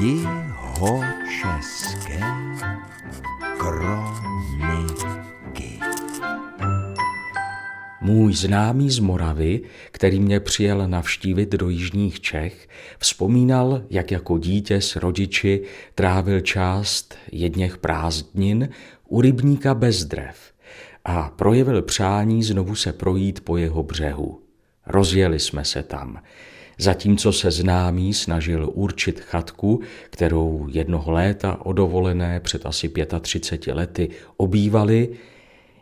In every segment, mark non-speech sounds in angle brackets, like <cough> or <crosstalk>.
Jihočeské kroniky. Můj známý z Moravy, který mě přijel navštívit do jižních Čech, vzpomínal, jak jako dítě s rodiči trávil část jedněch prázdnin u rybníka Bezdrev a projevil přání znovu se projít po jeho břehu. Rozjeli jsme se tam. Zatímco se známý snažil určit chatku, kterou jednoho léta odovolené před asi 35 lety obývali,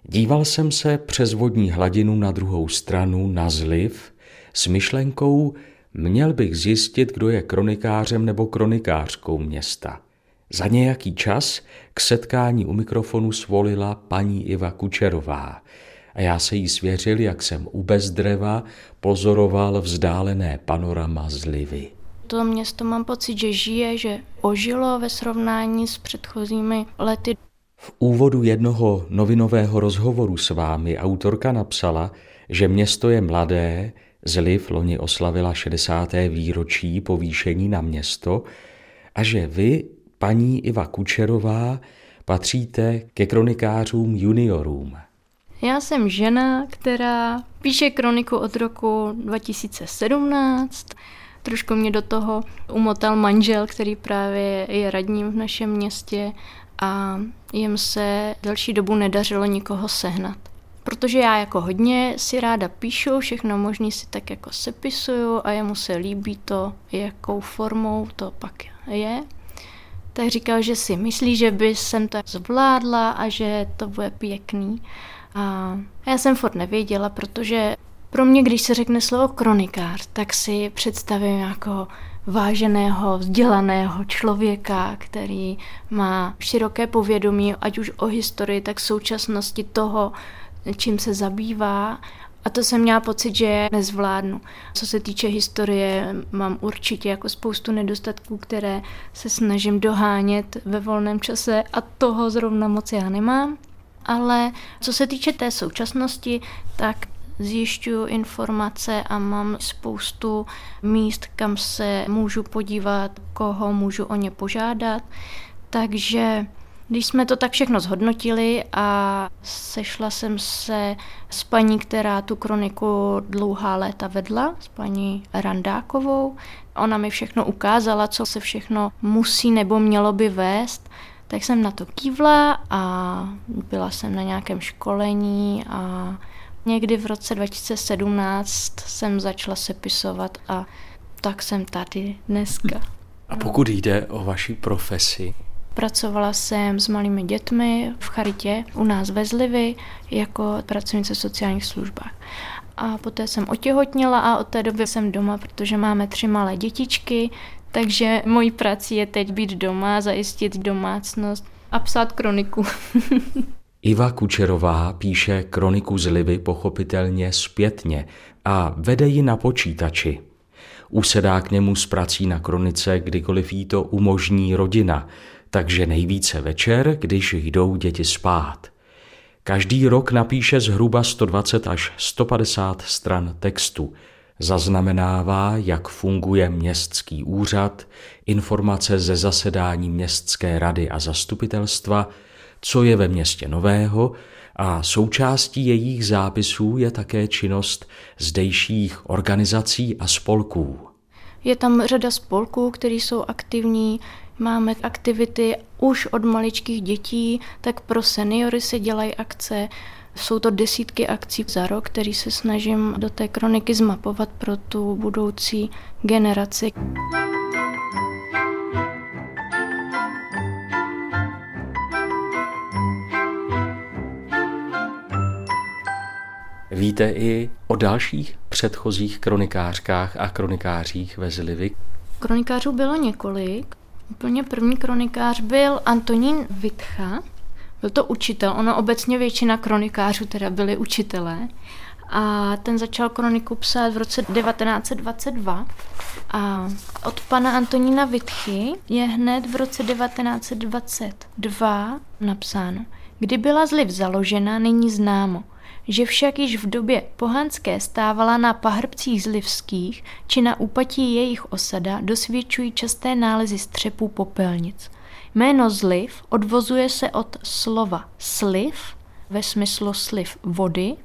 díval jsem se přes vodní hladinu na druhou stranu na zliv s myšlenkou, měl bych zjistit, kdo je kronikářem nebo kronikářkou města. Za nějaký čas k setkání u mikrofonu svolila paní Iva Kučerová a já se jí svěřil, jak jsem u bezdreva pozoroval vzdálené panorama zlivy. To město mám pocit, že žije, že ožilo ve srovnání s předchozími lety. V úvodu jednoho novinového rozhovoru s vámi autorka napsala, že město je mladé, Zliv loni oslavila 60. výročí povýšení na město a že vy, paní Iva Kučerová, patříte ke kronikářům juniorům. Já jsem žena, která píše kroniku od roku 2017. Trošku mě do toho umotal manžel, který právě je radním v našem městě a jim se delší dobu nedařilo nikoho sehnat. Protože já jako hodně si ráda píšu, všechno možný si tak jako sepisuju a jemu se líbí to, jakou formou to pak je. Tak říkal, že si myslí, že by jsem to zvládla a že to bude pěkný. A já jsem furt nevěděla, protože pro mě, když se řekne slovo kronikář, tak si představím jako váženého, vzdělaného člověka, který má široké povědomí, ať už o historii, tak současnosti toho, čím se zabývá. A to jsem měla pocit, že nezvládnu. Co se týče historie, mám určitě jako spoustu nedostatků, které se snažím dohánět ve volném čase a toho zrovna moc já nemám. Ale co se týče té současnosti, tak zjišťuju informace a mám spoustu míst, kam se můžu podívat, koho můžu o ně požádat. Takže když jsme to tak všechno zhodnotili a sešla jsem se s paní, která tu kroniku dlouhá léta vedla, s paní Randákovou, ona mi všechno ukázala, co se všechno musí nebo mělo by vést, tak jsem na to kývla a byla jsem na nějakém školení a někdy v roce 2017 jsem začala sepisovat a tak jsem tady dneska. A pokud jde o vaši profesi? Pracovala jsem s malými dětmi v charitě u nás ve Zlivy jako pracovnice v sociálních službách. A poté jsem otěhotněla a od té doby jsem doma, protože máme tři malé dětičky, takže mojí prací je teď být doma, zajistit domácnost a psát kroniku. <laughs> Iva Kučerová píše kroniku z Livy pochopitelně zpětně a vede ji na počítači. Usedá k němu s prací na kronice, kdykoliv jí to umožní rodina, takže nejvíce večer, když jdou děti spát. Každý rok napíše zhruba 120 až 150 stran textu – Zaznamenává, jak funguje městský úřad, informace ze zasedání městské rady a zastupitelstva, co je ve městě nového a součástí jejich zápisů je také činnost zdejších organizací a spolků. Je tam řada spolků, které jsou aktivní, máme aktivity už od maličkých dětí, tak pro seniory se dělají akce, jsou to desítky akcí za rok, který se snažím do té kroniky zmapovat pro tu budoucí generaci. Víte i o dalších předchozích kronikářkách a kronikářích ve Zlivy? Kronikářů bylo několik. Úplně první kronikář byl Antonín Vitcha, byl to učitel, ono obecně většina kronikářů teda byli učitelé. A ten začal kroniku psát v roce 1922 a od pana Antonína Vitchy je hned v roce 1922 napsáno. Kdy byla zliv založena, není známo. že však již v době pohanské stávala na pahrbcích zlivských či na úpatí jejich osada dosvědčují časté nálezy střepů popelnic. Jméno zliv odvozuje se od slova sliv, ve smyslu sliv vody.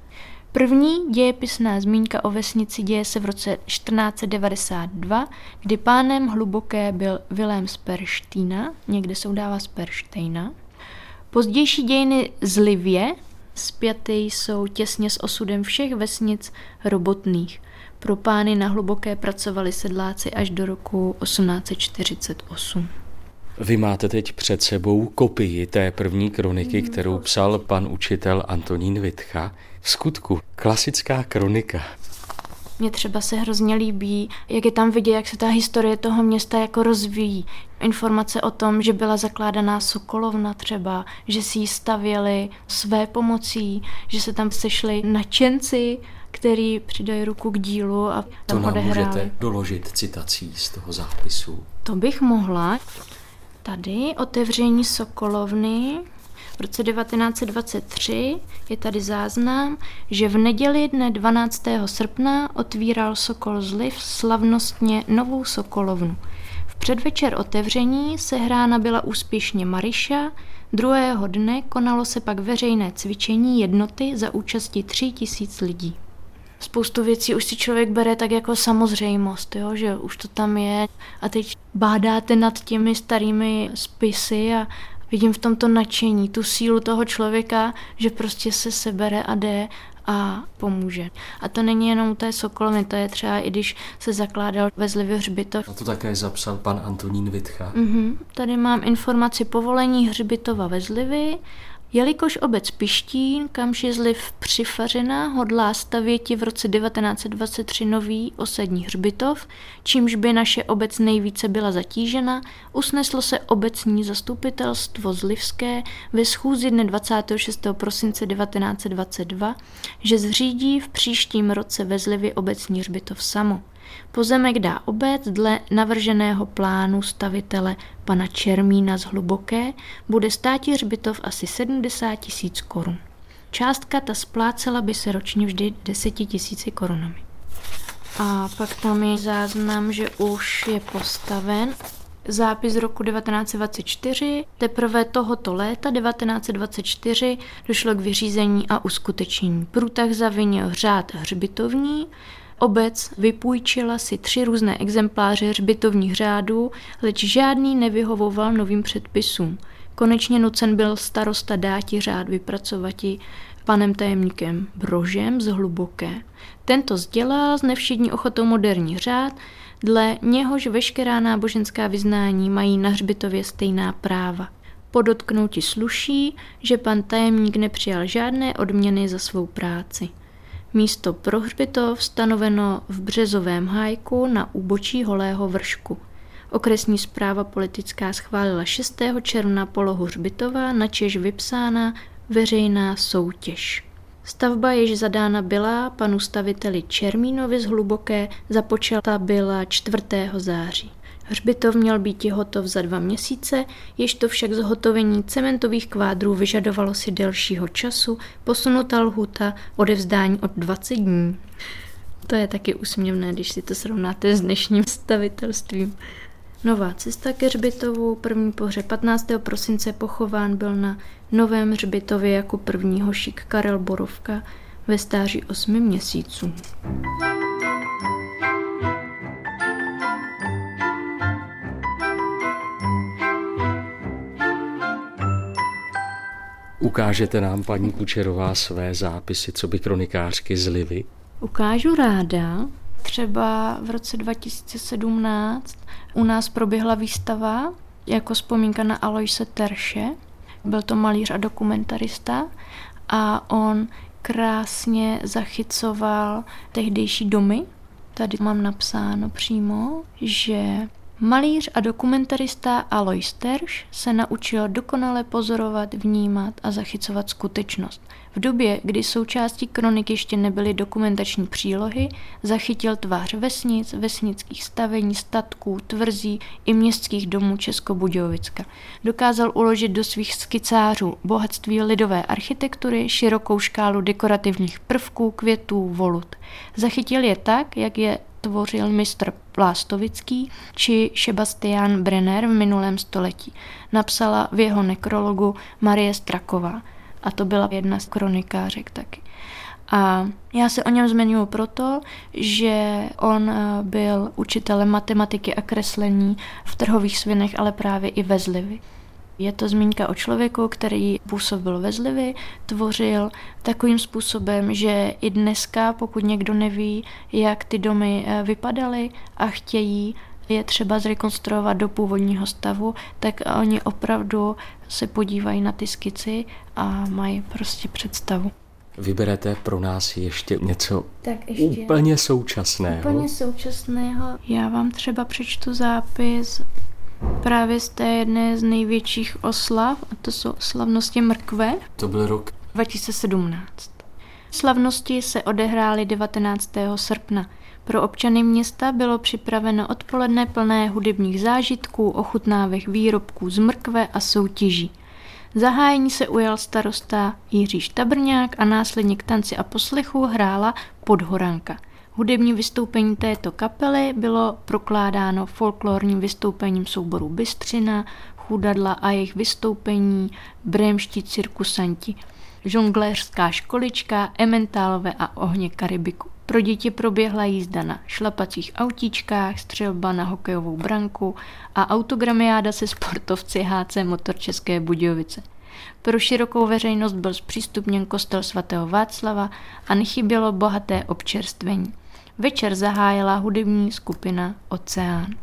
První dějepisná zmínka o vesnici děje se v roce 1492, kdy pánem hluboké byl Vilém z Perštína, někde se udává z Perštejna. Pozdější dějiny zlivě spjaty jsou těsně s osudem všech vesnic robotných. Pro pány na hluboké pracovali sedláci až do roku 1848. Vy máte teď před sebou kopii té první kroniky, kterou psal pan učitel Antonín Vitcha. V skutku klasická kronika. Mně třeba se hrozně líbí, jak je tam vidět, jak se ta historie toho města jako rozvíjí. Informace o tom, že byla zakládaná Sokolovna třeba, že si ji stavěli své pomocí, že se tam sešli nadšenci, který přidají ruku k dílu a tam to nám odehráli. můžete doložit citací z toho zápisu. To bych mohla. Tady otevření Sokolovny v roce 1923 je tady záznam, že v neděli dne 12. srpna otvíral Sokol Zliv slavnostně novou Sokolovnu. V předvečer otevření sehrána byla úspěšně Mariša, druhého dne konalo se pak veřejné cvičení jednoty za účasti 3 tisíc lidí spoustu věcí už si člověk bere tak jako samozřejmost, jo? že už to tam je a teď bádáte nad těmi starými spisy a vidím v tomto nadšení, tu sílu toho člověka, že prostě se sebere a jde a pomůže. A to není jenom té Sokolovny, to je třeba i když se zakládal ve Zlivě hřbitov. A to také zapsal pan Antonín Vitcha. Mm-hmm. Tady mám informaci povolení hřbitova ve Zlivy Jelikož obec Pištín, kamž je zliv přifařena, hodlá stavěti v roce 1923 nový osadní hřbitov, čímž by naše obec nejvíce byla zatížena, usneslo se obecní zastupitelstvo zlivské ve schůzi dne 26. prosince 1922, že zřídí v příštím roce ve Zlivě obecní hřbitov samo. Pozemek dá obec dle navrženého plánu stavitele pana Čermína z Hluboké, bude státi hřbitov asi 70 tisíc korun. Částka ta splácela by se ročně vždy 10 tisíci korunami. A pak tam je záznam, že už je postaven zápis roku 1924. Teprve tohoto léta 1924 došlo k vyřízení a uskutečnění. Průtah zavinil řád hřbitovní, Obec vypůjčila si tři různé exempláře hřbitovních řádů, leč žádný nevyhovoval novým předpisům. Konečně nucen byl starosta dáti řád vypracovati panem tajemníkem Brožem z Hluboké. Tento sdělal z nevšední ochotou moderní řád, dle něhož veškerá náboženská vyznání mají na hřbitově stejná práva. Podotknouti sluší, že pan tajemník nepřijal žádné odměny za svou práci. Místo pro hřbitov stanoveno v Březovém hájku na úbočí Holého vršku. Okresní zpráva politická schválila 6. června polohu hřbitova, načež vypsána veřejná soutěž. Stavba, jež zadána byla panu staviteli Čermínovi z Hluboké, započata byla 4. září. Hřbitov měl být hotov za dva měsíce, jež to však zhotovení cementových kvádrů vyžadovalo si delšího času, posunutá lhuta odevzdání od 20 dní. To je taky úsměvné, když si to srovnáte s dnešním stavitelstvím. Nová cesta ke hřbitovu, první pohře 15. prosince pochován byl na novém hřbitově jako první hošik Karel Borovka ve stáří 8 měsíců. Ukážete nám, paní Kučerová, své zápisy, co by kronikářky z Livy? Ukážu ráda. Třeba v roce 2017 u nás proběhla výstava jako vzpomínka na Aloise Terše. Byl to malíř a dokumentarista a on krásně zachycoval tehdejší domy. Tady mám napsáno přímo, že Malíř a dokumentarista Alois Terš se naučil dokonale pozorovat, vnímat a zachycovat skutečnost. V době, kdy součástí kroniky ještě nebyly dokumentační přílohy, zachytil tvář vesnic, vesnických stavení, statků, tvrzí i městských domů Českobudějovicka. Dokázal uložit do svých skicářů bohatství lidové architektury, širokou škálu dekorativních prvků, květů, volut. Zachytil je tak, jak je tvořil mistr Plástovický či Sebastian Brenner v minulém století. Napsala v jeho nekrologu Marie Straková a to byla jedna z kronikářek taky. A já se o něm zmiňuji proto, že on eh, byl učitelem matematiky a kreslení v trhových svinech, ale právě i ve Zlivi. Je to zmínka o člověku, který působil ve Zlivi, tvořil takovým způsobem, že i dneska, pokud někdo neví, jak ty domy eh, vypadaly a chtějí je třeba zrekonstruovat do původního stavu, tak oni opravdu se podívají na ty skici a mají prostě představu. Vyberete pro nás ještě něco tak ještě úplně současného. Úplně současného. Já vám třeba přečtu zápis právě z té jedné z největších oslav, a to jsou slavnosti mrkve. To byl rok 2017. Slavnosti se odehrály 19. srpna. Pro občany města bylo připraveno odpoledne plné hudebních zážitků, ochutnávek výrobků z mrkve a soutěží. Zahájení se ujal starosta Jiří Štabrňák a následně k tanci a poslechu hrála Podhoranka. Hudební vystoupení této kapely bylo prokládáno folklorním vystoupením souboru Bystřina, chudadla a jejich vystoupení Brémští cirkusanti, žongléřská školička, Ementálové a ohně Karibiku. Pro děti proběhla jízda na šlapacích autíčkách, střelba na hokejovou branku a autogramiáda se sportovci HC Motor České Budějovice. Pro širokou veřejnost byl zpřístupněn kostel svatého Václava a nechybělo bohaté občerstvení. Večer zahájila hudební skupina Oceán.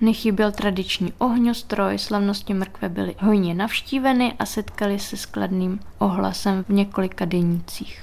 Nechyběl tradiční ohňostroj, slavnosti mrkve byly hojně navštíveny a setkali se s kladným ohlasem v několika denících.